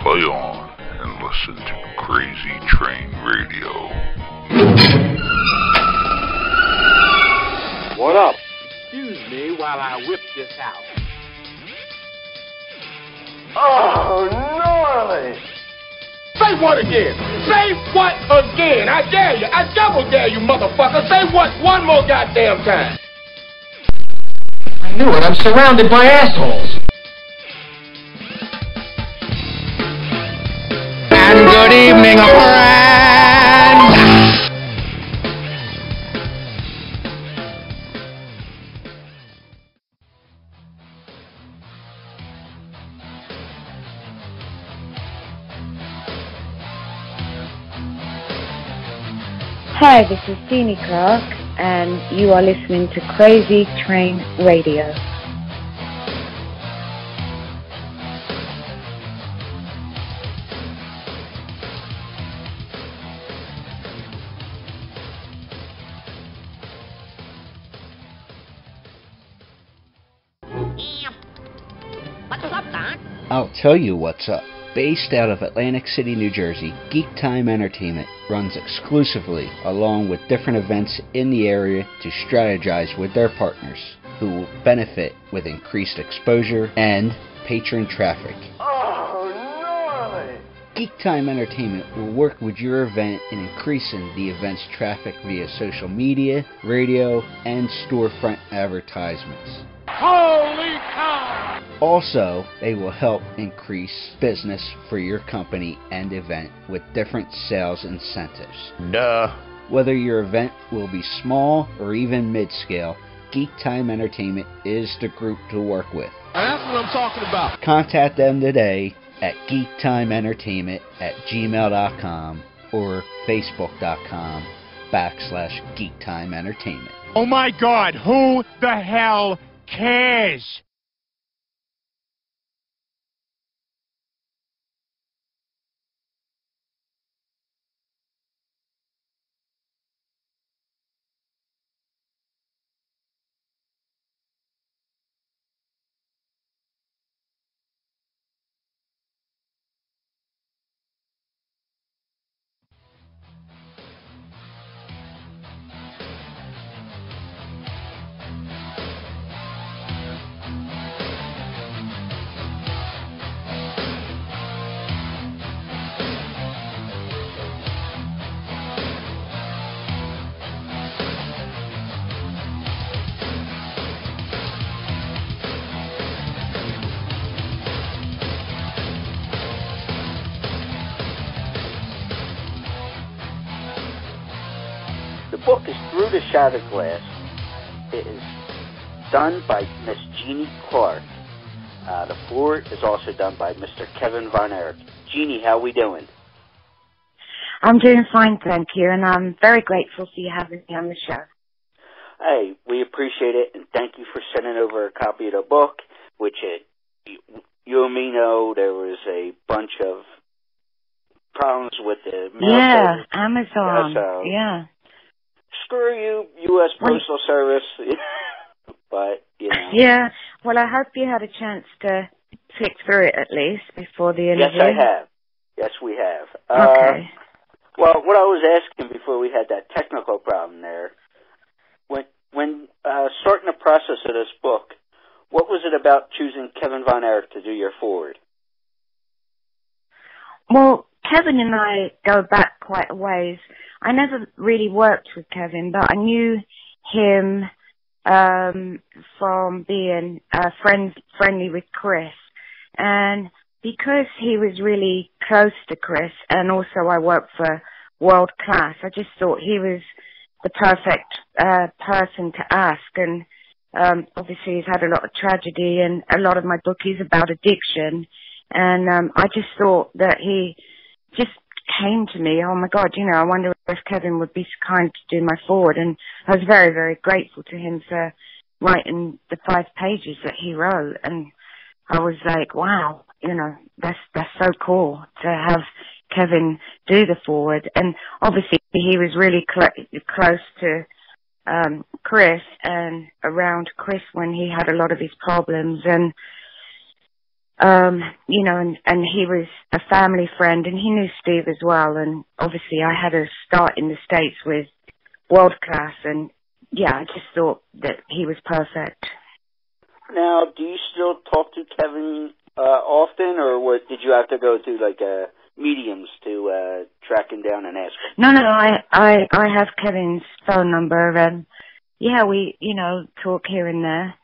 play on and listen to Crazy Train Radio. What up? Excuse me while I whip this out. Oh, gnarly! Say what again? Say what again? I dare you. I double dare you, motherfucker. Say what one more goddamn time. I knew it. I'm surrounded by assholes. Good evening, friend. Hi, this is Jeannie Clark, and you are listening to Crazy Train Radio. I'll tell you what's up. Based out of Atlantic City, New Jersey, Geek Time Entertainment runs exclusively along with different events in the area to strategize with their partners who will benefit with increased exposure and patron traffic. Oh! Geek Time Entertainment will work with your event in increasing the event's traffic via social media, radio, and storefront advertisements. Holy cow! Also, they will help increase business for your company and event with different sales incentives. Duh. Whether your event will be small or even mid scale, Geek Time Entertainment is the group to work with. That's what I'm talking about. Contact them today at geektimeentertainment at gmail.com or facebook.com backslash geektimeentertainment. Oh my god, who the hell cares? Book is Through the Shattered Glass. It is done by Miss Jeannie Clark. Uh, the foreword is also done by Mr. Kevin Von Erich. Jeannie, how are we doing? I'm doing fine, thank you, and I'm very grateful for you having me on the show. Hey, we appreciate it, and thank you for sending over a copy of the book, which it, you, you and me know there was a bunch of problems with the mail Yeah, service. Amazon. Yeah, so- Yeah. Screw you, U.S. Postal Service. but, you know. Yeah. Well, I hope you had a chance to flick through it at least before the interview. Yes. I have. Yes, we have. Uh, Okay. Well, what I was asking before we had that technical problem there, when when uh, starting the process of this book, what was it about choosing Kevin Von Erich to do your foreword? Well, Kevin and I go back quite a ways. I never really worked with Kevin, but I knew him um, from being uh, friend friendly with Chris, and because he was really close to Chris, and also I worked for World Class, I just thought he was the perfect uh, person to ask. And um, obviously, he's had a lot of tragedy, and a lot of my book is about addiction. and um, I just thought that he just came to me. Oh my God, you know, I wonder if Kevin would be so kind to do my foreword, and I was very, very grateful to him for writing the five pages that he wrote, and I was like, wow, you know, that's that's so cool to have Kevin do the foreword, and obviously he was really cl- close to um Chris and around Chris when he had a lot of his problems. And um you know and and he was a family friend and he knew Steve as well and obviously I had a start in the states with world class and yeah I just thought that he was perfect Now, do you still talk to Kevin uh, often, or what? Did you have to go through like uh, mediums to uh, track him down and ask him? No, no, I, I, I have Kevin's phone number, and yeah, we, you know, talk here and there.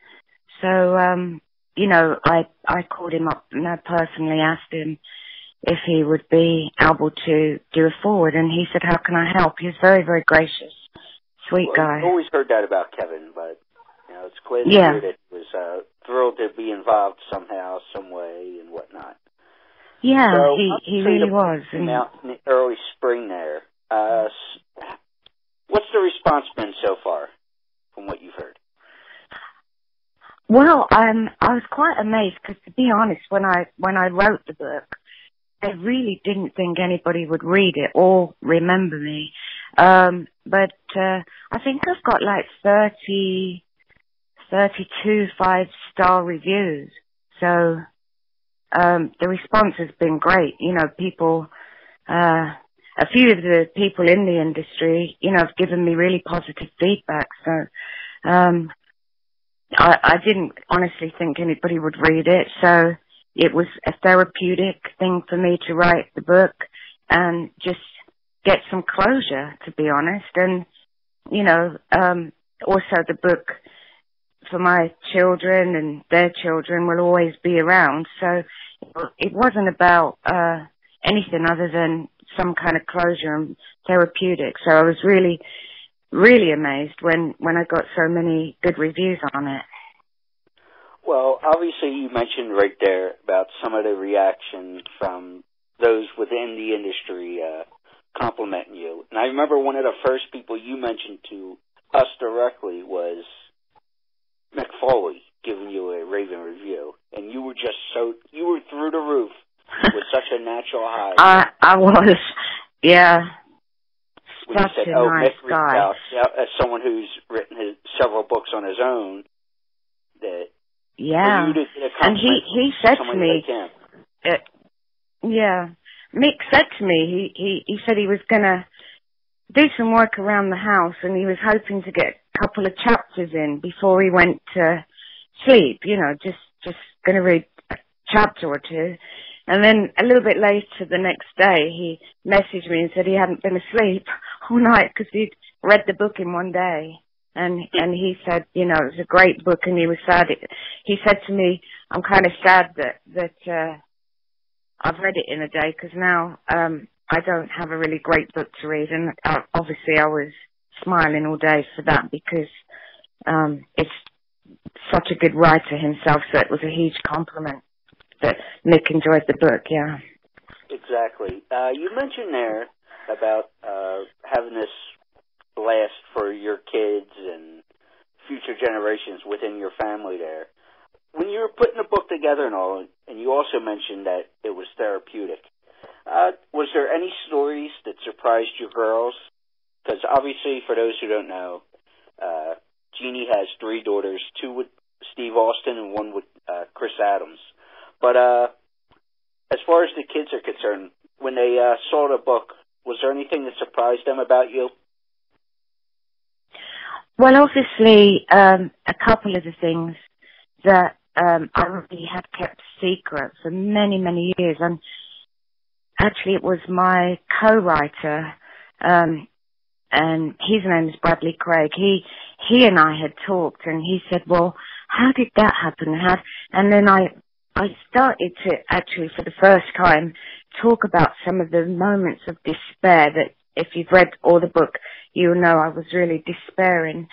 So, um, you know, I, I called him up and I personally asked him if he would be able to do a foreword, and he said, "How can I help?" He's very, very gracious, sweet Well, guy. I've always heard that about Kevin, but you know, it's clear to Yeah. hear that he was uh, thrilled to be involved somehow, some way, and whatnot. Yeah, So, he, he really was. And, out in the early spring there. Uh, what's the response been so far, from what you've heard? Well, um, I was quite amazed because, to be honest, when I when I wrote the book, I really didn't think anybody would read it or remember me. Um, but uh, I think I've got like 30, 32 five star reviews. So um, the response has been great. You know, people, uh, a few of the people in the industry, you know, have given me really positive feedback. So um, I, I didn't honestly think anybody would read it. So it was a therapeutic thing for me to write the book and just get some closure, to be honest. And, you know, um, also the book for my children and their children will always be around. So it wasn't about, uh, anything other than some kind of closure and therapeutic. So I was really, really amazed when, when I got so many good reviews on it. Well, obviously, you mentioned right there about some of the reaction from those within the industry uh, complimenting you. And I remember one of the first people you mentioned to us directly was Mick Foley giving you a raving review, and you were just so you were through the roof with such a natural high. I, I was, yeah. When you Such said, a "Oh, nice Mick reached guy. out," as someone who's written his, several books on his own, that Yeah. you to And he, he said to me, like uh, yeah, Mick said to me, he, he, he said he was gonna do some work around the house and he was hoping to get a couple of chapters in before he went to sleep, you know, just, just gonna read a chapter or two. And then a little bit later the next day, he messaged me and said he hadn't been asleep all night because he'd read the book in one day. And, and he said, you know, it was a great book and he was sad. He said to me, I'm kind of sad that, that, uh, I've read it in a day because now, um, I don't have a really great book to read and uh, obviously I was smiling all day for that because, um, it's such a good writer himself so it was a huge compliment that Mick enjoyed the book, yeah. Exactly. Uh, you mentioned there about uh, having this blast for your kids and future generations within your family there. When you were putting the book together and all, and you also mentioned that it was therapeutic, uh, was there any stories that surprised your girls? Because obviously, for those who don't know, uh, Jeannie has three daughters, two with Steve Austin and one with uh, Chris Adams. But uh, as far as the kids are concerned, when they uh, saw the book, was there anything that surprised them about you? Well, obviously, um, a couple of the things that um, I really had kept secret for many, many years, and actually, it was my co-writer, um, and his name is Bradley Craig. He he and I had talked, and he said, "Well, how did that happen?" How? And then I I started to actually, for the first time, talk about some of the moments of despair that, if you've read all the book, you'll know I was really despairing.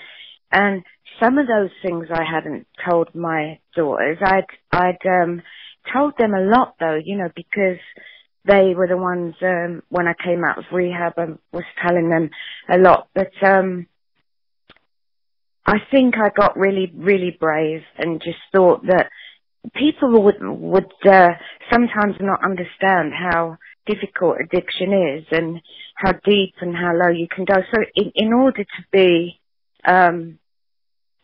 And some of those things I hadn't told my daughters. I'd, I'd, um, told them a lot though, you know, because they were the ones um when I came out of rehab I was telling them a lot. But um I think I got really, really brave and just thought that people would would uh, sometimes not understand how difficult addiction is and how deep and how low you can go. So in, in order to be um,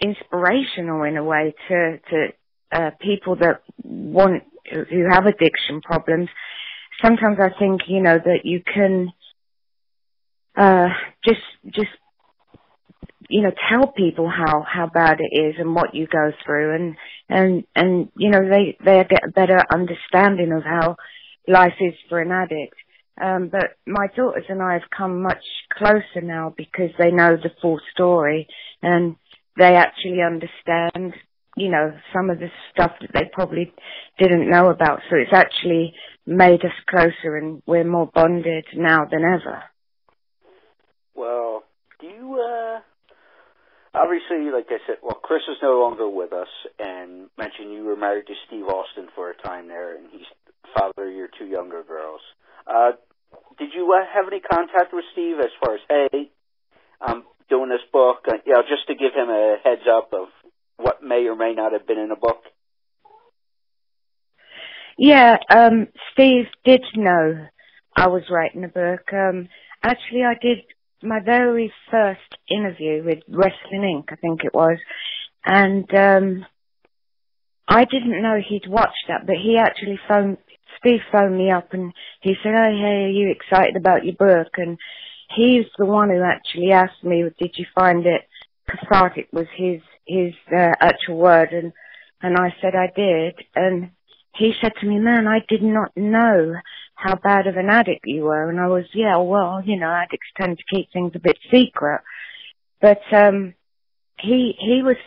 inspirational in a way to to uh, people that want who have addiction problems, sometimes I think you know that you can uh, just just you know tell people how how bad it is and what you go through and and and you know they they get a better understanding of how life is for an addict. Um but my daughters and I have come much closer now because they know the full story and they actually understand you know some of the stuff that they probably didn't know about. So it's actually made us closer and we're more bonded now than ever. Well do you uh obviously, like I said, well, Chris is no longer with us, and mentioned you were married to Steve Austin for a time there, and he's father of your two younger girls. Uh, did you uh, have any contact with Steve as far as, hey, I'm doing this book, uh, you know, just to give him a heads up of what may or may not have been in a book? Yeah, um, Steve did know I was writing a book. Um, actually, I did my very first interview with Wrestling Inc. I think it was, and um, I didn't know he'd watched that, but he actually phoned. Steve phoned me up and he said, "Oh, hey, are you excited about your book?" And he's the one who actually asked me, "Did you find it cathartic?" Was his his uh, actual word, and and I said I did, and he said to me, "Man, I did not know how bad of an addict you were. And I was, yeah, well, you know, addicts tend to keep things a bit secret. But, um, he, he was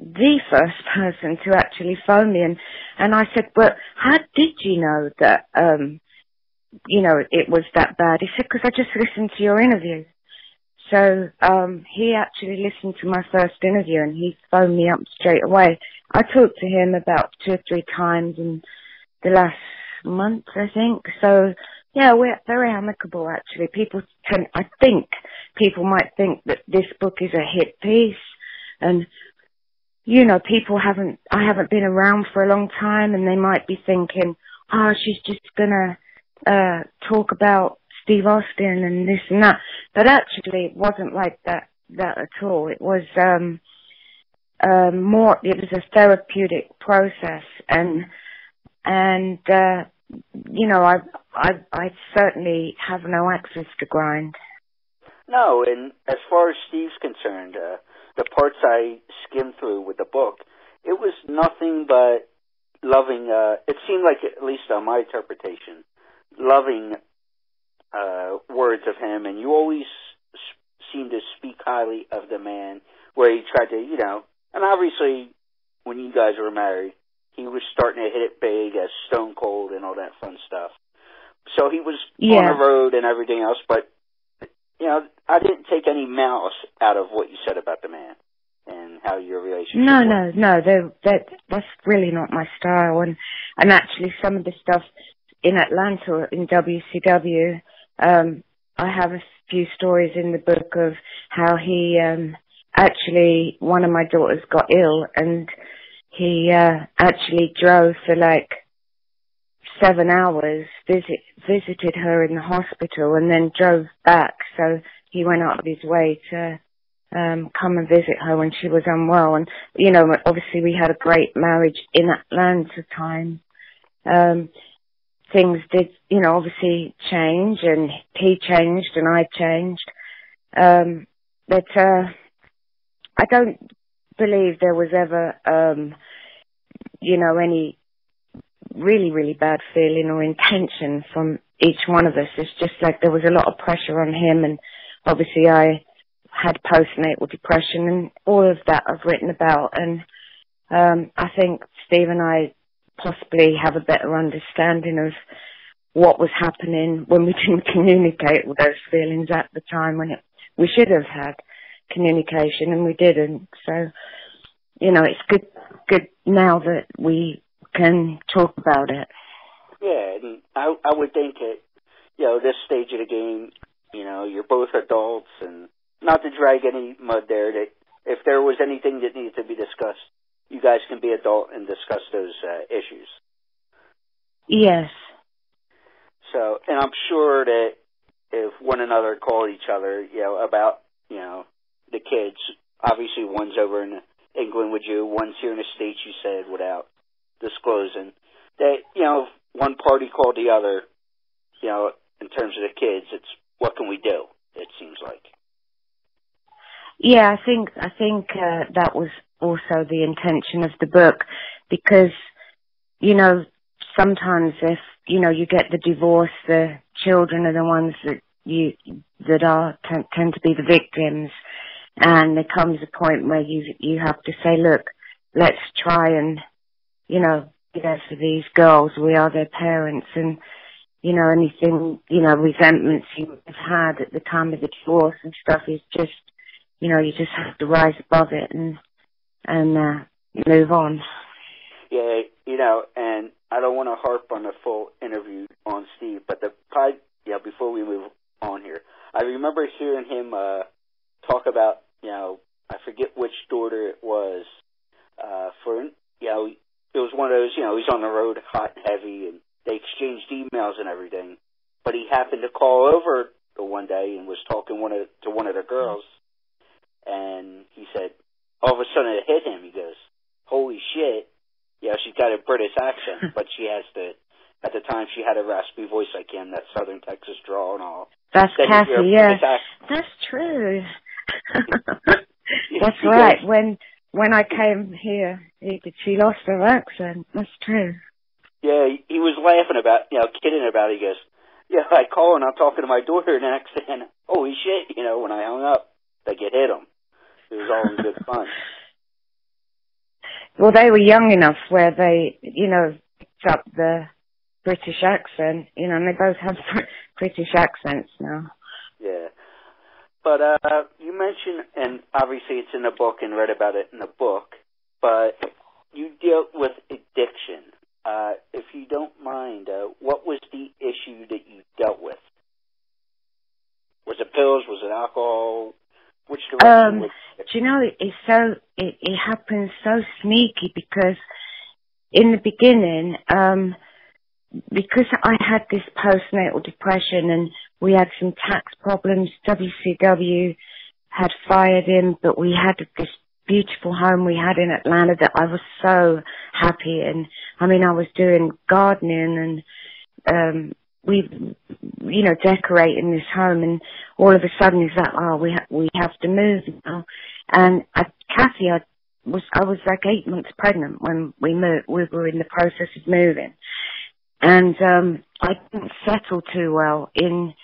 the first person to actually phone me and, and I said, well, how did you know that, um, you know, it was that bad? He said, because I just listened to your interview. So, um, he actually listened to my first interview and he phoned me up straight away. I talked to him about two or three times in the last month, I think. So yeah, we're very amicable actually. People tend, I think people might think that this book is a hit piece and you know, people haven't, I haven't been around for a long time and they might be thinking, oh, she's just gonna, uh, talk about Steve Austin and this and that. But actually it wasn't like that, that at all. It was, um, um, more, it was a therapeutic process and, and, uh, you know, I, I, I certainly have no access to grind. No, and as far as Steve's concerned, uh, the parts I skimmed through with the book, it was nothing but loving. Uh, it seemed like, at least on my interpretation, loving uh, words of him, and you always seemed to speak highly of the man. Where he tried to, you know, and obviously, when you guys were married, he was starting to hit it big as Stone Cold and all that fun stuff. So he was yeah. on the road and everything else, but you know, I didn't take any malice out of what you said about the man and how your relationship. No, was. no, no. That that's really not my style, and and actually some of the stuff in Atlanta in WCW, um, I have a few stories in the book of how he um actually one of my daughters got ill and he uh, actually drove for like seven hours, visit visited her in the hospital, and then drove back. So he went out of his way to um come and visit her when she was unwell. And you know, obviously we had a great marriage in Atlanta time. Um, things did, you know, obviously change, and he changed, and I changed. Um, but uh, I don't believe there was ever, um, you know, any really, really bad feeling or intention from each one of us. It's just like there was a lot of pressure on him and obviously I had postnatal depression and all of that I've written about and um I think Steve and I possibly have a better understanding of what was happening when we didn't communicate those feelings at the time when it, we should have had communication and we didn't. So, you know, it's good, good now that we can talk about it. Yeah, and I I would think at you know this stage of the game, you know, you're both adults, and not to drag any mud there. That if there was anything that needed to be discussed, you guys can be adult and discuss those uh, issues. Yes. So, and I'm sure that if one another called each other, you know, about you know the kids, obviously one's over in England with you, one's here in the states. You said without disclosing that you know one party called the other, you know, in terms of the kids, it's what can we do? It seems like. Yeah, I think I think uh, that was also the intention of the book because you know sometimes if you know you get the divorce, the children are the ones that you that are tend, tend to be the victims, and there comes a point where you you have to say, look, let's try and you know be there for these girls. We are their parents, and you know anything you know resentments you have had at the time of the divorce and stuff is just you know you just have to rise above it and and uh, move on. Yeah, you know, and I don't want to harp on the full interview on Steve, but the pod, yeah, before we move on here, I remember hearing him uh, talk about, you know, I forget which daughter it was. Uh, for you know, it was one of those, you know, he's on the road, hot and heavy, and they exchanged emails and everything. But he happened to call over the one day and was talking one of to one of the girls, and he said, all of a sudden it hit him. He goes, "Holy shit!" Yeah, she's got a British accent, but she has the. At the time, she had a raspy voice like him, that Southern Texas drawl and all. That's Cassie, yeah. That's true. That's right. When when I came here, he, she lost her accent. That's true. Yeah, he, he was laughing about, you know, kidding about it. He goes, "Yeah, I call and I'm talking to my daughter, the next thing, holy shit!" You know, when I hung up, they get hit him. It was all in good fun. Well, they were young enough where they, you know, picked up the British accent. You know, and they both have British accents now. Yeah. But uh you mentioned and obviously it's in the book and read about it in the book, but you dealt with addiction. Uh if you don't mind, uh what was the issue that you dealt with? Was it pills, was it alcohol? Which direction Um, was Do you know, it's so, it, it happens so sneaky because in the beginning, um, because I had this postnatal depression and we had some tax problems, WCW had fired him, but we had this beautiful home we had in Atlanta that I was so happy in. I mean, I was doing gardening and, um, we, you know, decorating this home and all of a sudden it's like, oh, we, ha- we have to move now. And I, Kathy, I was, I was like eight months pregnant when we moved, we were in the process of moving. And, um, I didn't settle too well in,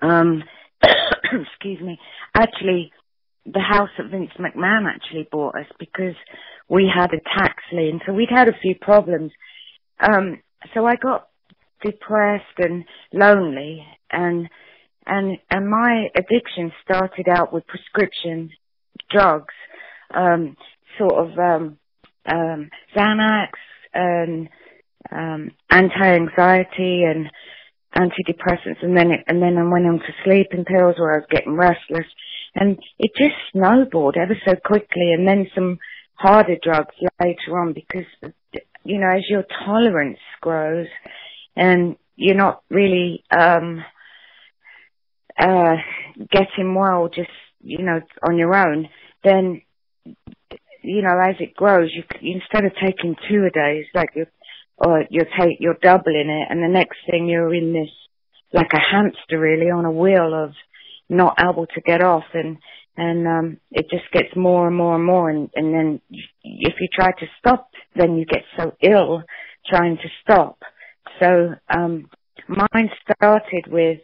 um, excuse me, actually, the house that Vince McMahon actually bought us because we had a tax lien. So we'd had a few problems. Um, so I got depressed and lonely and, and, and my addiction started out with prescription drugs, um, sort of, um, um, Xanax and, um, anti-anxiety and antidepressants and then it, and then I went on to sleeping pills where I was getting restless and it just snowballed ever so quickly and then some harder drugs later on because you know as your tolerance grows and you're not really um uh getting well just you know on your own then you know as it grows you, instead of taking two a day it's like you're or you're take you're doubling it and the next thing you're in this like a hamster really on a wheel of not able to get off and and um it just gets more and more and more and and then if you try to stop then you get so ill trying to stop. So um mine started with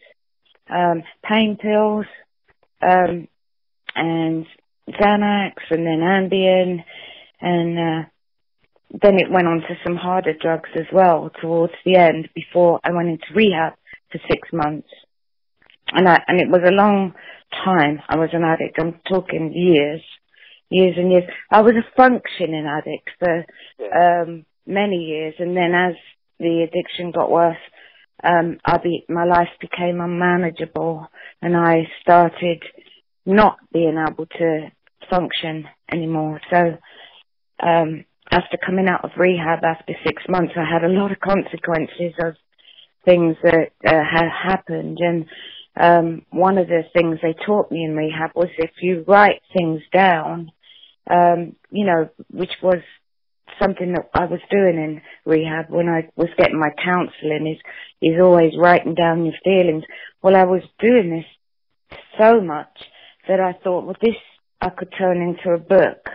um pain pills um and Xanax and then Ambien and uh then it went on to some harder drugs as well towards the end before I went into rehab for six months. And I, and it was a long time I was an addict. I'm talking years, years and years. I was a functioning addict for, um, many years, and then as the addiction got worse, um, I be, my life became unmanageable, and I started not being able to function anymore. So, um, after coming out of rehab after six months, I had a lot of consequences of things that uh, had happened. And um, one of the things they taught me in rehab was if you write things down, um, you know, which was something that I was doing in rehab when I was getting my counselling is is always writing down your feelings. Well, I was doing this so much that I thought, well, this I could turn into a book.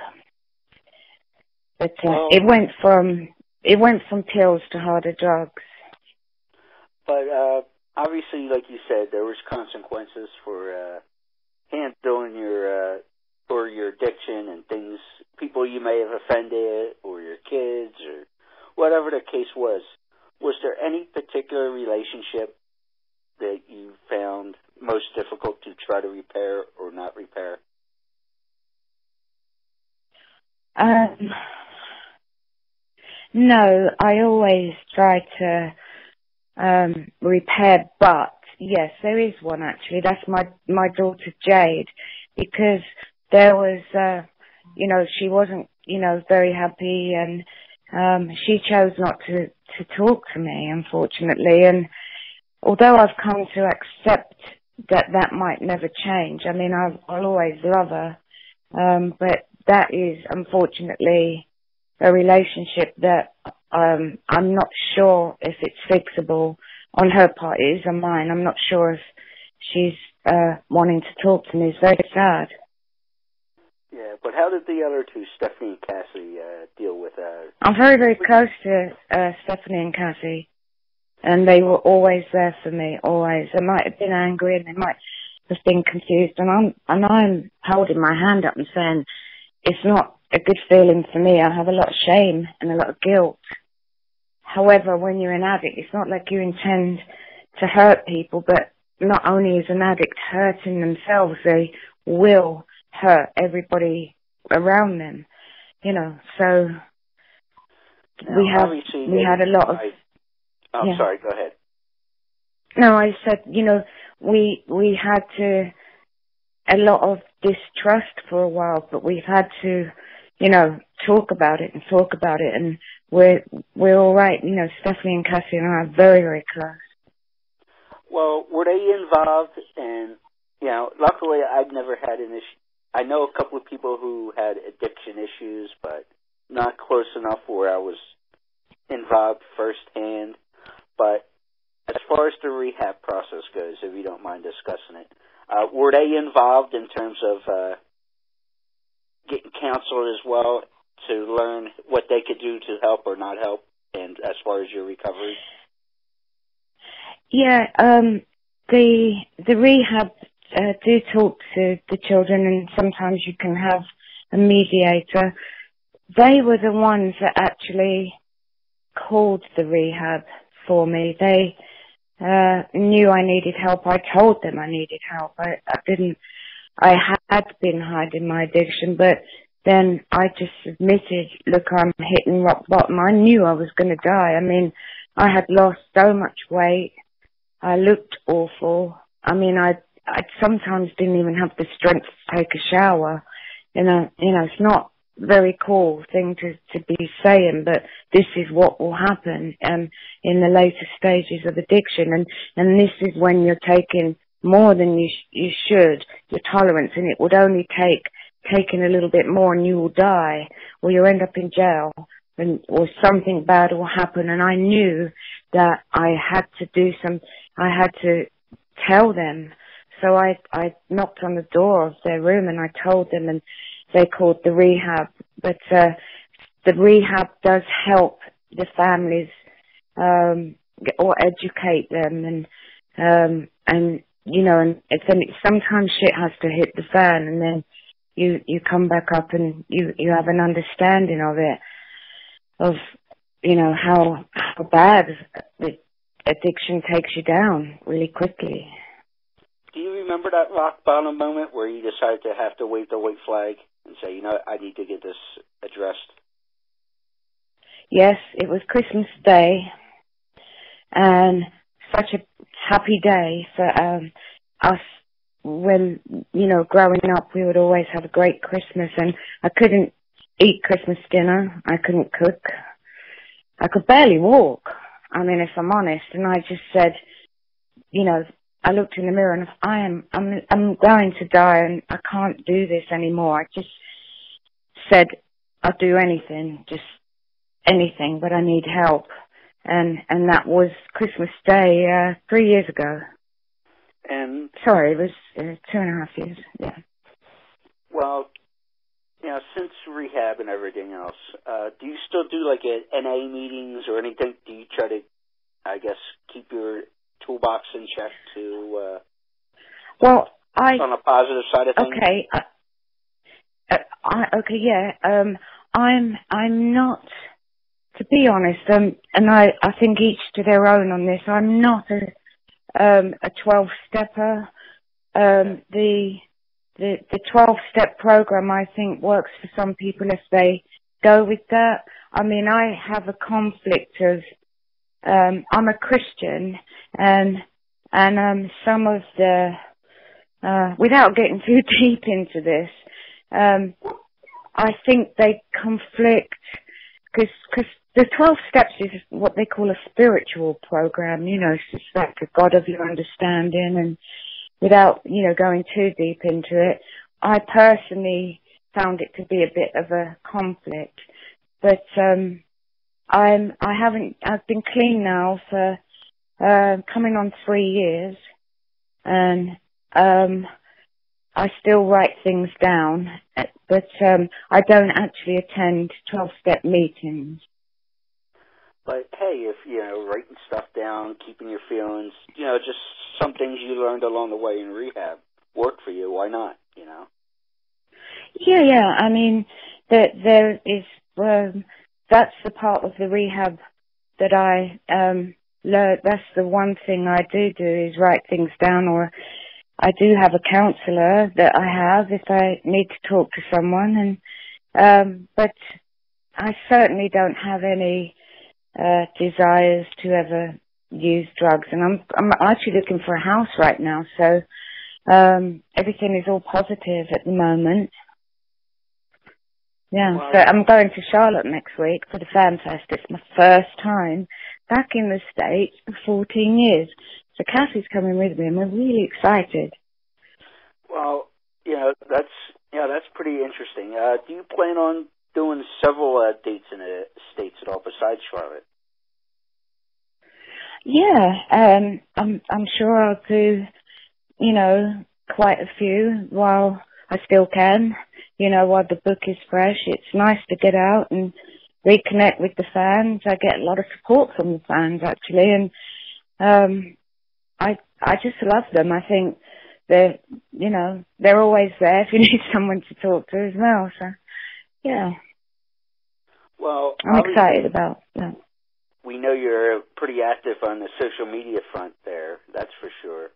But uh, Well- it went from it went from pills to harder drugs. But uh, obviously, like you said, there was consequences for uh, handling your uh, for your addiction and things, people you may have offended, or your kids, or whatever the case was. Was there any particular relationship that you found most difficult to try to repair or not repair? Um, no, I always try to um, repair, but yes, there is one actually. That's my my daughter Jade, because there was, uh, you know, she wasn't, you know, very happy, and um, she chose not to to talk to me, unfortunately. And although I've come to accept that that might never change, I mean, I'll, I'll always love her, um, but that is unfortunately a relationship that um, I'm not sure if it's fixable on her part. It is on mine. I'm not sure if she's uh, wanting to talk to me. It's very sad. Yeah, but how did the other two, Stephanie and Cassie, uh, deal with that? I'm very, very close to uh, Stephanie and Cassie, and they were always there for me. Always. They might have been angry, and they might have been confused, and I'm and I'm holding my hand up and saying, it's not a good feeling for me. I have a lot of shame and a lot of guilt. However, when you're an addict, it's not like you intend to hurt people, but not only is an addict hurting themselves, they will hurt everybody around them. You know, so Now, we have we had a lot of I, oh, Yeah. sorry. Go ahead. no, I said, you know, we we had to a lot of distrust for a while, but we've had to, you know, talk about it and talk about it, and we're we're all right. You know, Stephanie and Cassie and I are very very close. Well, were they involved? And you know, luckily, I've never had an issue. I know a couple of people who had addiction issues, but not close enough where I was involved firsthand. But as far as the rehab process goes, if you don't mind discussing it, uh, were they involved in terms of uh, getting counseled as well to learn what they could do to help or not help, and as far as your recovery? Yeah, um, the the rehab uh, do talk to the children, and sometimes you can have a mediator. They were the ones that actually called the rehab for me. They uh, knew I needed help. I told them I needed help. I, I didn't. I had been hiding my addiction, but then I just admitted, look, I'm hitting rock bottom. I knew I was going to die. I mean, I had lost so much weight. I looked awful. I mean, I I sometimes didn't even have the strength to take a shower. You know, you know, it's not very cool thing to to be saying, but this is what will happen um in the later stages of addiction, and and this is when you're taking more than you sh- you should, your tolerance, and it would only take taking a little bit more, and you will die, or you end up in jail, and or something bad will happen. And I knew that I had to do some, I had to tell them. So I I knocked on the door of their room and I told them, and they called the rehab. But uh, the rehab does help the families um, or educate them, and um, and you know, and it's and sometimes shit has to hit the fan, and then you you come back up and you you have an understanding of it, of you know how how bad the addiction takes you down really quickly. Do you remember that rock bottom moment where you decided to have to wave the white flag and say, you know, I need to get this addressed? yes, it was Christmas Day, and such a happy day for um, us. When you know, growing up, we would always have a great Christmas, and I couldn't eat Christmas dinner. I couldn't cook. I could barely walk. I mean, if I'm honest, and I just said, you know, I looked in the mirror and I am, I'm, I'm going to die and I can't do this anymore. I just said, I'll do anything, just anything, but I need help. And, and that was Christmas Day, uh, three years ago. And Sorry, it was uh, two and a half years, yeah. well, you know, since rehab and everything else, uh, do you still do like a NA meetings or anything? Do you try to, I guess, keep your toolbox in check to uh, Well, I, on a positive side of things? Okay. Uh, uh, I, okay, yeah. Um, I'm I'm not, to be honest, um, and I I think each to their own on this. I'm not a um a twelve stepper. Um, the the the twelve step program I think works for some people if they go with that. I mean, I have a conflict of um, I'm a Christian and and um, some of the uh, without getting too deep into this, um, I think they conflict because the 12 steps is what they call a spiritual program, you know, it's like a God of your understanding and without, you know, going too deep into it, I personally found it to be a bit of a conflict, but, um, I'm, I haven't, I've been clean now for, uh, coming on three years and, um, I still write things down, but um, I don't actually attend 12-step meetings. But hey, if you know, writing stuff down, keeping your feelings, you know, just some things you learned along the way in rehab work for you. Why not? You know. Yeah, yeah. I mean, that there is um, that's the part of the rehab that I um learned. That's the one thing I do do is write things down, or I do have a counsellor that I have if I need to talk to someone, and um, but I certainly don't have any uh, desires to ever use drugs, and I'm I'm actually looking for a house right now, so um, everything is all positive at the moment. Yeah, Wow. so I'm going to Charlotte next week for the Fan Fest. It's my first time back in the States for 14 years. So Cassie's coming with me and we're really excited. Well, you know, that's you know, that's pretty interesting. Uh, do you plan on doing several uh, dates in the states at all besides Charlotte? Yeah, um, I'm, I'm sure I'll do, you know, quite a few while I still can, you know, while the book is fresh. It's nice to get out and reconnect with the fans. I get a lot of support from the fans actually and, um, I, I just love them. I think they're, you know, they're always there if you need someone to talk to as well. So, yeah, Well, I'm excited about that. We know you're pretty active on the social media front there. That's for sure.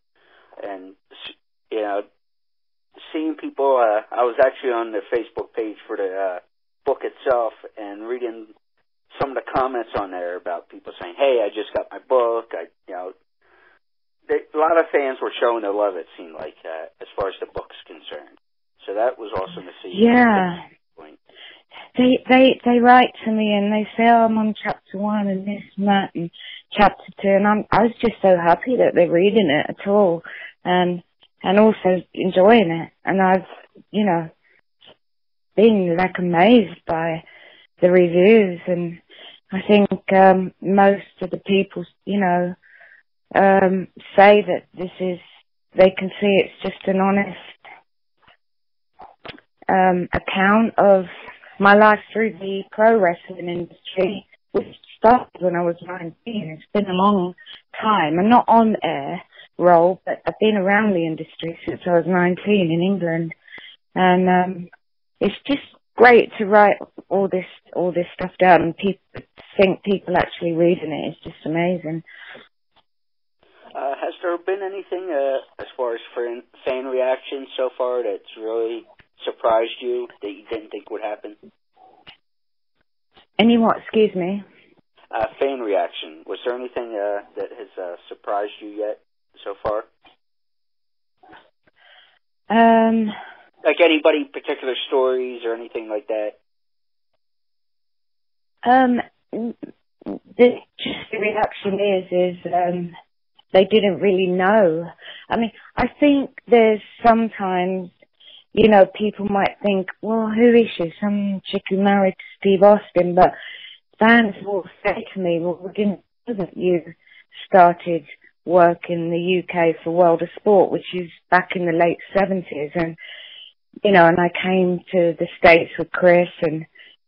And you know, seeing people. Uh, I was actually on the Facebook page for the uh, book itself and reading some of the comments on there about people saying, "Hey, I just got my book." I, you know, they, a lot of fans were showing their love. It seemed like uh, as far as the book's concerned. So that was awesome to see. Yeah. They they they write to me and they say, "Oh, I'm on chapter one and this and that and chapter two, and I'm I was just so happy that they're reading it at all, and and also enjoying it. And I've you know been like amazed by the reviews, and I think um most of the people you know um say that this is they can see it's just an honest um account of my life through the pro wrestling industry, which started when I was 19. It's been a long time. I'm not on air role, but I've been around the industry since I was 19 in England. And, um, it's just great to write all this, all this stuff down and people think people actually reading it. It's just amazing. Uh, has there been anything uh, as far as fan, reaction so far that's really surprised you that you didn't think would happen? Any what? Excuse me. Uh, fan reaction. Was there anything uh, that has uh, surprised you yet so far? Um, Like anybody particular stories or anything like that? um, the just the reaction is is um, they didn't really know. I mean, I think there's sometimes, you know, people might think, well, who is she? Some chick who married Steve Austin, but fans will say to me, well, we didn't know that you started work in the UK for World of Sport, which is back in the late 70s. And, you know, and I came to the States with Chris and,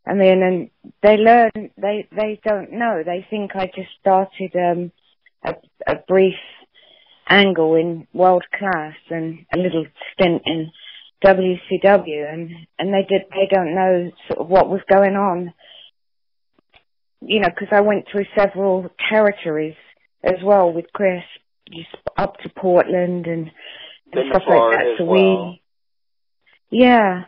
I mean, and they learn, they, they don't know. They think I just started, um, a, a brief angle in world class and a little stint in WCW and, and they did, they don't know sort of what was going on. You know, cause I went through several territories as well with Chris, just up to Portland and, and stuff like that. So well. we, yeah,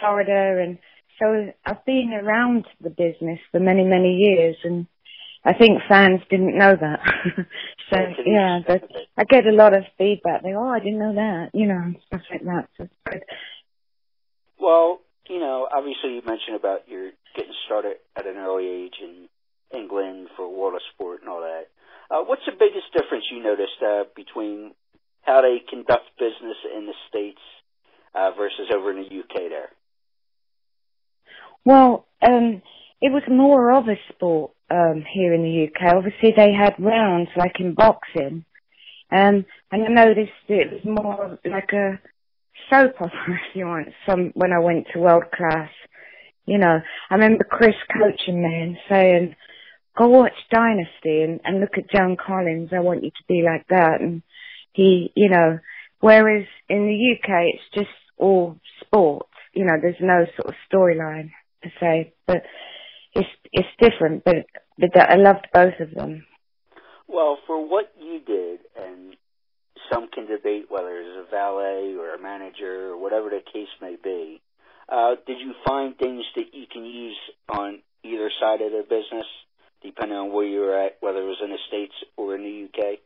Florida and so I've been around the business for many, many years and I think fans didn't know that. so yeah, but. I get a lot of feedback. They, oh, I didn't know that, you know, stuff like that. So it's good. Well, you know, obviously you mentioned about your getting started at an early age in England for of Sport and all that. Uh, what's the biggest difference you noticed uh, between how they conduct business in the States uh, versus over in the UK there? Well, um, it was more of a sport um, here in the UK. Obviously, they had rounds like in boxing, um, and I noticed it was more like a soap opera, if you want. Some when I went to world class, you know, I remember Chris coaching me and saying, "Go watch Dynasty and, and look at Joan Collins. I want you to be like that." And he, you know, whereas in the UK it's just all sport. You know, there's no sort of storyline per se, but it's it's different. But but that- I loved both of them. Well, for what you did, and some can debate whether it's a valet or a manager or whatever the case may be, uh, did you find things that you can use on either side of the business, depending on where you were at, whether it was in the States or in the UK?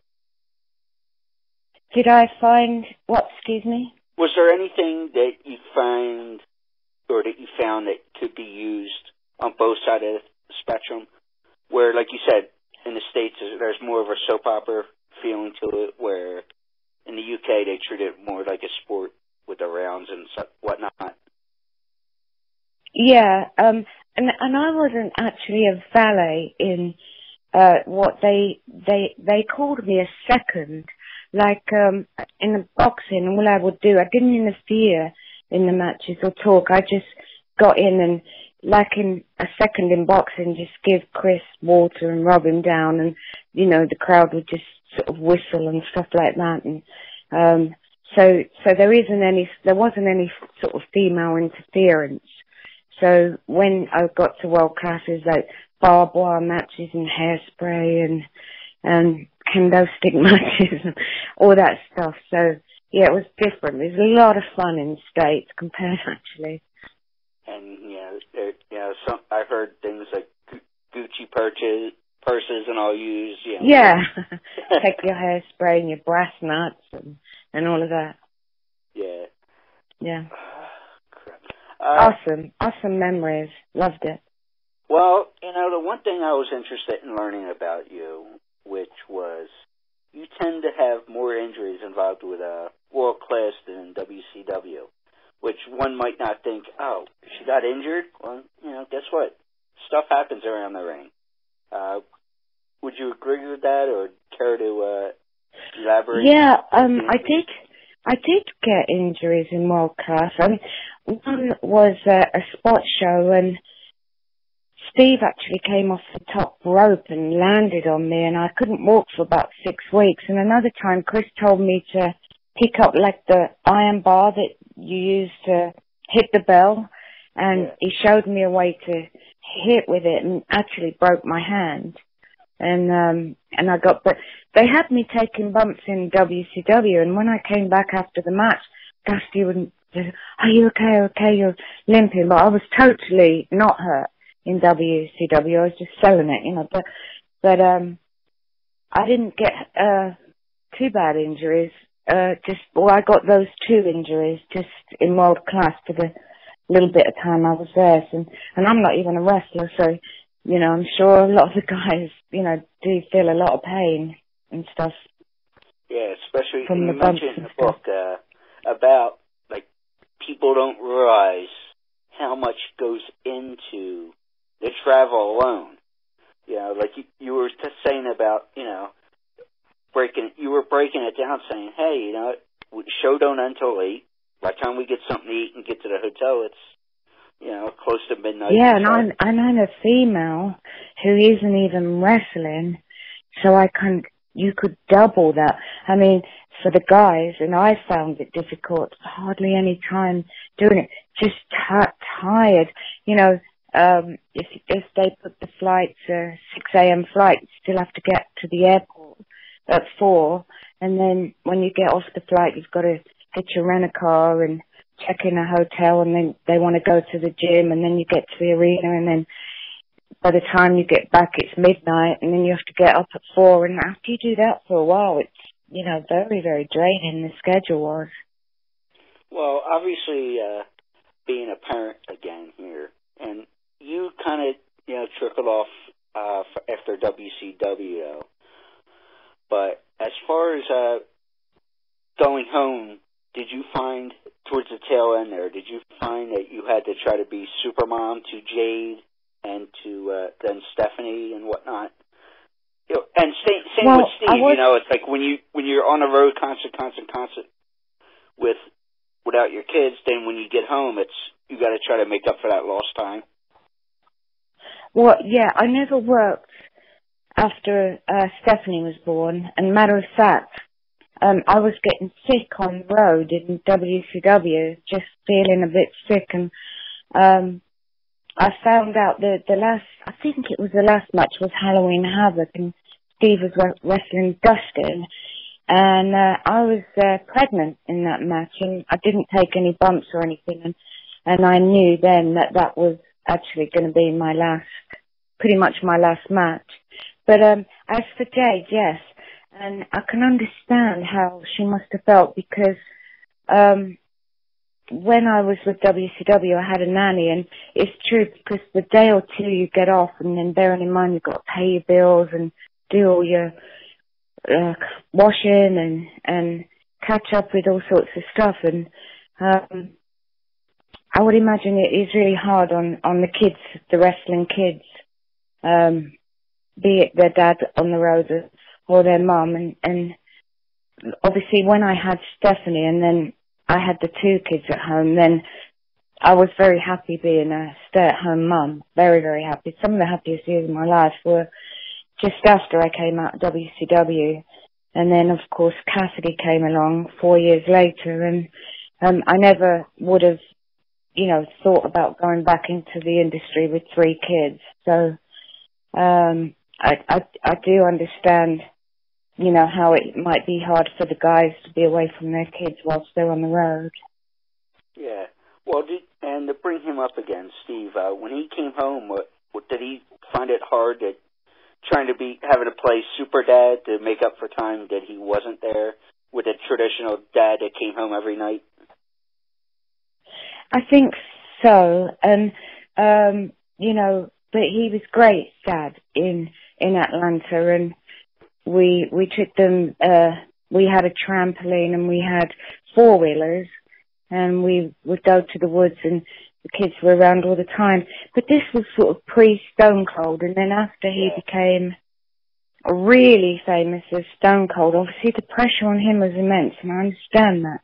Did I find what? Excuse me. Was there anything that you find or that you found that could be used on both sides of the spectrum? Where, like you said, in the States, there's more of a soap opera feeling to it, where in the UK they treat it more like a sport with the rounds and whatnot. Yeah, um, and and I wasn't actually a valet in uh what they they they called me a second, like um in the boxing. What I would do, I didn't interfere in the matches or talk. I just got in and like in a second in boxing, just give Chris water and rub him down, and you know the crowd would just sort of whistle and stuff like that. And um, so so there isn't any, there wasn't any sort of female interference. So when I got to world classes like barbed wire matches and hairspray and and kendo stick matches and all that stuff. So yeah, it was different. There's a lot of fun in the States compared actually. And you know, there, you know, some I've heard things like Gu- Gucci purchase, purses and all used. You know, Yeah. Take your hairspray and your brass nuts and, and all of that. yeah. Yeah. Uh, Awesome. Awesome memories. Loved it. Well, you know, the one thing I was interested in learning about you, which was you tend to have more injuries involved with uh, world class than WCW, which one might not think, oh, she got injured. Well, you know, guess what? Stuff happens around the ring. Uh, would you agree with that, or care to uh, elaborate? Yeah, um, I did. I did get injuries in. I mean, one was uh, a spot show, and Steve actually came off the top rope and landed on me, and I couldn't walk for about six weeks. And another time, Chris told me to pick up like the iron bar that you use to hit the bell, and Yeah. he showed me a way to hit with it, and actually broke my hand. And um, and I got, but they had me taking bumps in WCW, and when I came back after the match, Dusty would, say, "Are you okay? Okay, you're limping," but I was totally not hurt. in WCW. I was just selling it, you know. But but um, I didn't get uh too bad injuries. Uh, just well, I got those two injuries just in world class for the little bit of time I was there. And and I'm not even a wrestler, so you know I'm sure a lot of the guys, you know, do feel a lot of pain and stuff. Yeah, especially From the mentioned in the book uh, about like people don't realize how much goes into the travel alone. You know, like you, you were just saying about you know breaking. You were breaking it down, saying, "Hey, you know, show don't end till eight. By the time we get something to eat and get to the hotel, it's you know close to midnight." Yeah, and I'm and I'm a female who isn't even wrestling, so I can you could double that. I mean, for the guys, and I found it difficult. Hardly any time doing it. Just t- tired. You know, um, if if they put the flights, uh, six a.m. flight, you still have to get to the airport at four, and then when you get off the flight, you've got to rent a car and check in a hotel, and then they want to go to the gym, and then you get to the arena, and then by the time you get back, it's midnight, and then you have to get up at four, and after you do that for a while, it's you know very very draining. The schedule was. Well, obviously, uh, being a parent again here, and you kind of, you know, trickled off uh, after WCW, though. But as far as uh, going home, did you find towards the tail end there? Did you find that you had to try to be super mom to Jade and to uh, then Stephanie and whatnot? You know, and same, same Well, with Steve. was- You know, it's like when you when you're on the road, constant, constant, constant with without your kids, then when you get home, it's you got to try to make up for that lost time. Well, yeah, I never worked after uh, Stephanie was born, and matter of fact, um, I was getting sick on the road in WCW, just feeling a bit sick, and um, I found out that the last, I think it was the last match was Halloween Havoc, and Steve was wrestling Dustin, and uh, I was uh, pregnant in that match, and I didn't take any bumps or anything, and and I knew then that that was actually going to be my last, pretty much my last match. But um, as for Jade, yes, and I can understand how she must have felt because um, when I was with WCW, I had a nanny, and it's true because the day or two you get off, and then bearing in mind you've got to pay your bills and do all your uh, washing and and catch up with all sorts of stuff, and um, I would imagine it is really hard on on the kids, the wrestling kids, um, be it their dad on the road or, their mum, and and obviously when I had Stephanie and then I had the two kids at home, then I was very happy being a stay-at-home mum. Very, very happy. Some of the happiest years of my life were just after I came out of WCW. And then, of course, Cassidy came along four years later, and um, I never would have, you know, thought about going back into the industry with three kids. So um, I, I, I do understand you know, how it might be hard for the guys to be away from their kids whilst they're on the road. Yeah. Well, did, and to bring him up again, Steve, uh, when he came home, did he find it hard that trying to be having to play super dad to make up for time that he wasn't there with a traditional dad that came home every night? I think so, and um, you know, but he was great, Dad, in in Atlanta, and we we took them. Uh, we had a trampoline and we had four wheelers, and we would go to the woods, and the kids were around all the time. But this was sort of pre Stone Cold, and then after he became really famous as Stone Cold, obviously the pressure on him was immense, and I understand that.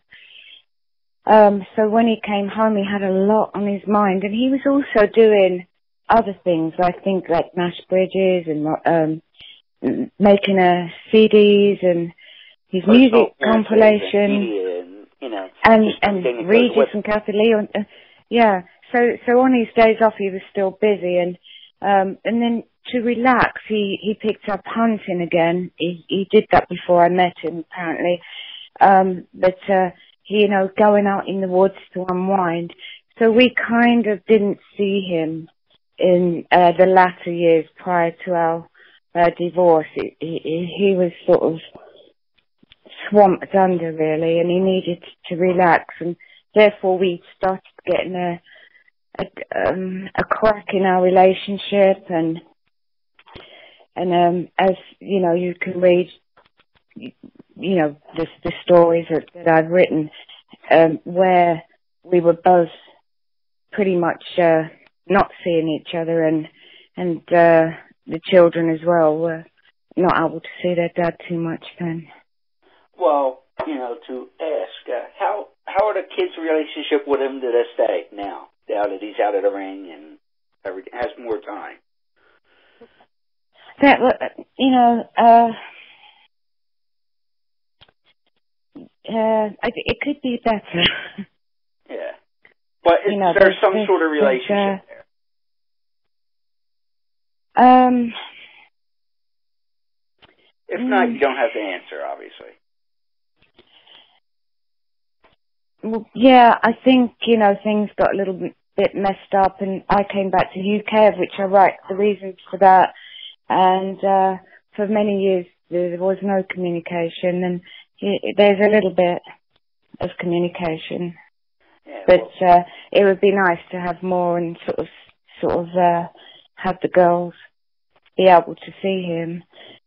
Um, so when he came home, he had a lot on his mind, and he was also doing other things. I think like Nash Bridges and um, making a CDs and his music compilation and, you know, and and everything that goes Regis and Kathie Lee. And, uh, yeah, so so on his days off, he was still busy, and um, and then to relax, he he picked up hunting again. He he did that before I met him, apparently. Um, but uh, he, you know, going out in the woods to unwind. So we kind of didn't see him in uh, the latter years prior to our uh, divorce, he, he, he was sort of swamped under really, and he needed to relax, and therefore we started getting a a, um, a crack in our relationship, and and um, as you know, you can read, you, know, the, the stories that, that I've written, um, where we were both pretty much uh, not seeing each other, and and uh, the children as well were not able to see their dad too much then. Well, you know, to ask uh, how how are the kids' relationship with him to this day now? Now that he's out of the ring and every, has more time. That you know, uh, uh, it could be better. Yeah, but is You know, there there's- some sort of relationship there? Um, If not, mm. you don't have to answer, obviously. well, yeah, I think you know things got a little bit messed up, and I came back to UK, of which I write the reasons for that. And uh, for many years there was no communication, and there's a little bit of communication. Yeah, but well, uh, it would be nice to have more and sort of sort of uh, have the girls be able to see him.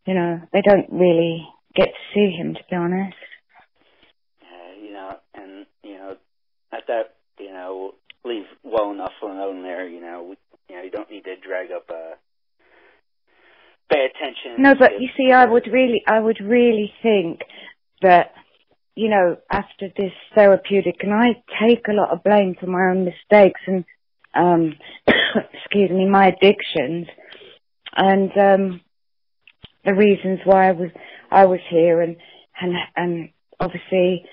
You know, they don't really get to see him, to be honest. uh, you know, and you know, at that, you know, leave well enough alone there. You know, we, you know, you don't need to drag up uh, bad tension. No, but you see, I would really, I would really think that, you know, after this therapeutic, and I take a lot of blame for my own mistakes and, um, excuse me, my addictions, and um, the reasons why I was, I was here, and and and obviously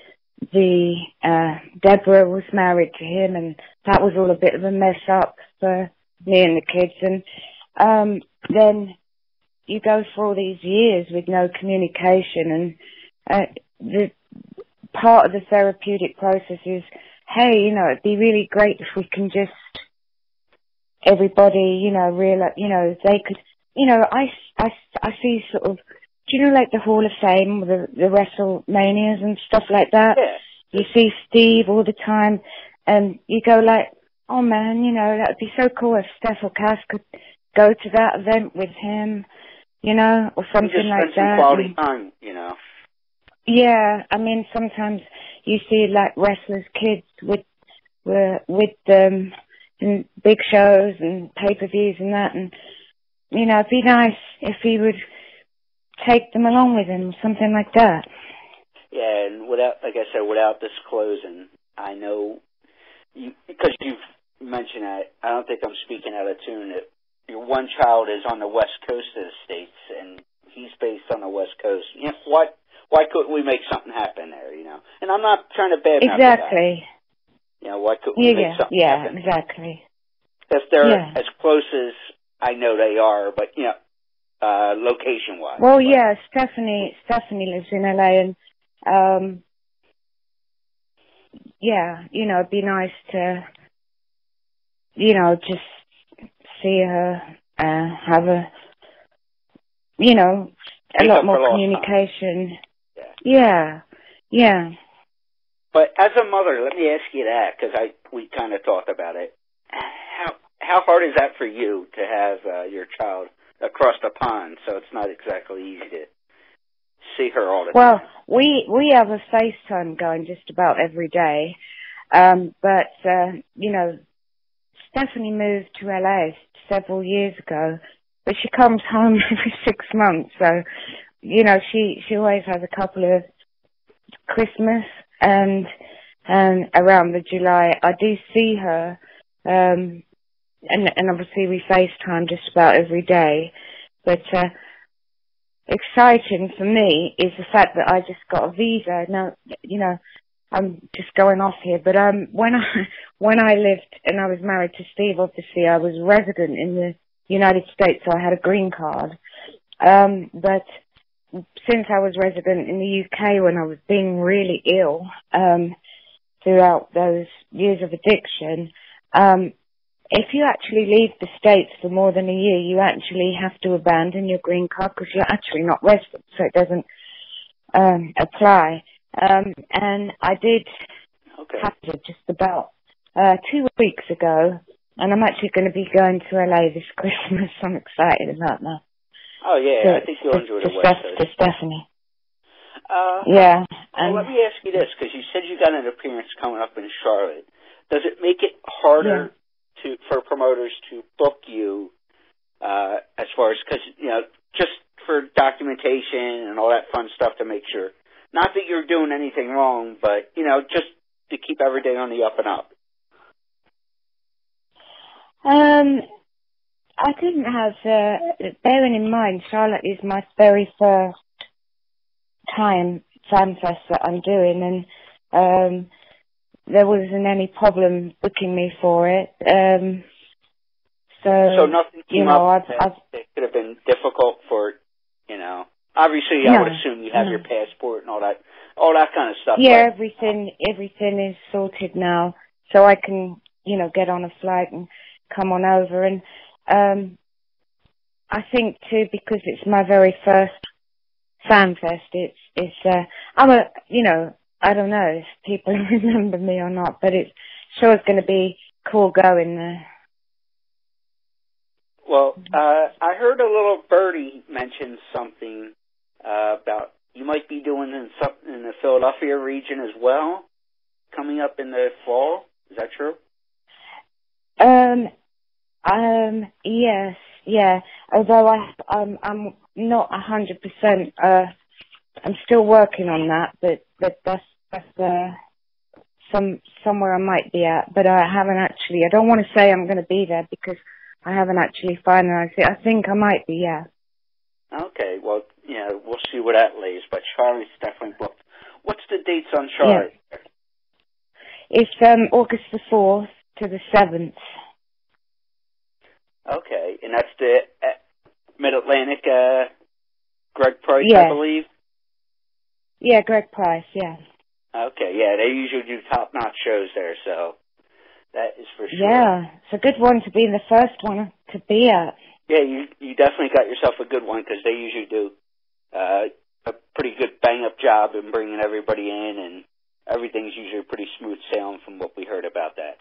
the uh Debra was married to him and that was all a bit of a mess up for me and the kids and um then you go for all these years with no communication and uh, the part of the therapeutic process is hey you know it'd be really great if we can just everybody you know real you know they could you know I, I, I see sort of do you know like the Hall of Fame the the WrestleManias and stuff like that Yeah. you see Steve all the time and you go like oh man you know that would be so cool if Steph or Cass could go to that event with him you know or something just like that quality And- time. You know. yeah, I mean sometimes you see like wrestlers' kids with with with them in big shows and pay per views and that, and you know it'd be nice if he would take them along with him, something like that. Yeah, and without, like I said, without disclosing, I know you because you've mentioned that. I don't think I'm speaking out of tune. That your one child is on the west coast of the states, and he's based on the west coast. You know, why why couldn't we make something happen there? You know, and I'm not trying to bad Exactly. You know, why couldn't we Yeah, make something yeah, happen? exactly. If they're Yeah. as close as I know they are, but you know, uh, location wise. Well, yeah, Stephanie Stephanie lives in LA, and um, yeah, you know, it'd be nice to, you know, just see her, uh, have a, you know, a Make lot more communication. Yeah. Yeah, yeah. But as a mother, let me ask you that because I we kind of talked about it. How how hard is that for you to have uh, your child across the pond? So it's not exactly easy to see her all the Well, time. Well, we we have a FaceTime going just about every day, um, but uh, you know, Stephanie moved to LA several years ago, but she comes home every six months. So, you know, she she always has a couple of Christmas and and around the July. I do see her, um, and and obviously we FaceTime just about every day, but. uh exciting for me is the fact that I just got a visa. Now, you know, I'm just going off here, but um, when I when I lived and I was married to Steve, obviously I was resident in the United States, so I had a green card. Um, but since I was resident in the UK when I was being really ill um, throughout those years of addiction, um, if you actually leave the States for more than a year, you actually have to abandon your green card because you're actually not resident, so it doesn't um, apply. Um, and I did Okay. have it just about uh, two weeks ago, and I'm actually going to be going to LA this Christmas. I'm excited about that. Oh yeah, I To- think you'll enjoy to the West Coast. To Stephanie. Uh, Yeah. Well, And let me ask you this, because you said you got an appearance coming up in Charlotte. Does it make it harder to for promoters to book you uh, as far as because you know just for documentation and all that fun stuff to make sure, not that you're doing anything wrong, but you know just to keep everything on the up and up. Um, I didn't have, uh, bearing in mind, Charlotte is my very first time fan fest that I'm doing, and um, there wasn't any problem booking me for it. Um, so, So nothing you came know, up I've, I've, that could have been difficult for you know. Obviously, I would assume you have no. your passport and all that, all that kind of stuff. yeah, but- everything, everything is sorted now, so I can, you know, get on a flight and come on over. And um, I think too, because it's my very first fan fest, it's, it's, uh, I'm a, you know, I don't know if people remember me or not, but it's sure it's going to be cool going there. Well, uh, I heard a little birdie mention something uh, about you might be doing in some in the Philadelphia region as well, coming up in the fall. Is that true? Um, um, yes, yeah. Although I, I'm, I'm not a hundred percent. Uh, I'm still working on that, but but that's that's uh, some somewhere I might be at. But I haven't actually. I don't want to say I'm going to be there because I haven't actually finalized it. I think I might be. Yeah. Okay. Well, yeah, we'll see where that lays. But Charlotte's definitely booked. What's the dates on Charlotte? It's um August the fourth to the seventh. Okay, and that's the uh, Mid Atlantic. Uh, Greg Price, Yeah. I believe. Yeah, Greg Price. Yeah. Okay, yeah, they usually do top notch shows there, so that is for sure. Yeah, it's a good one to be in the first one to be at. Yeah, you you definitely got yourself a good one because they usually do uh, a pretty good bang up job in bringing everybody in, and everything's usually pretty smooth sailing from what we heard about that.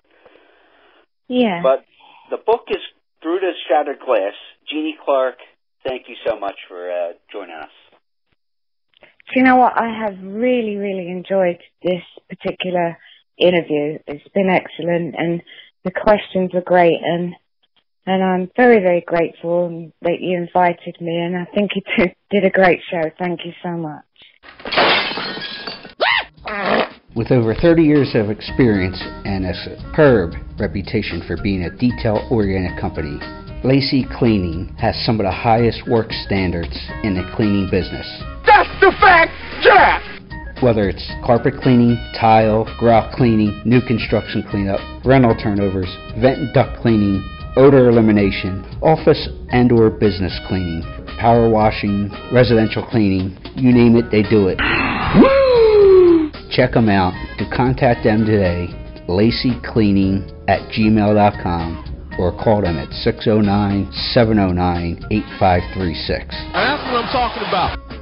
Yeah. But the book is Through the Shattered Glass. Jeannie Clark, thank you so much for uh, joining us. Do you know what? I have really, really enjoyed this particular interview. It's been excellent, and the questions were great, and and I'm very, very grateful that you invited me, and I think you did, did a great show. Thank you so much. With over 30 years of experience and a superb reputation for being a detail oriented company, Lacey Cleaning has some of the highest work standards in the cleaning business. That's the fact, Jack! Whether it's carpet cleaning, tile, grout cleaning, new construction cleanup, rental turnovers, vent and duct cleaning, odor elimination, office and or business cleaning, power washing, residential cleaning, you name it, they do it. Check them out. To contact them today, lacycleaning at gmail.com or call them at 609 709 8536. That's what I'm talking about.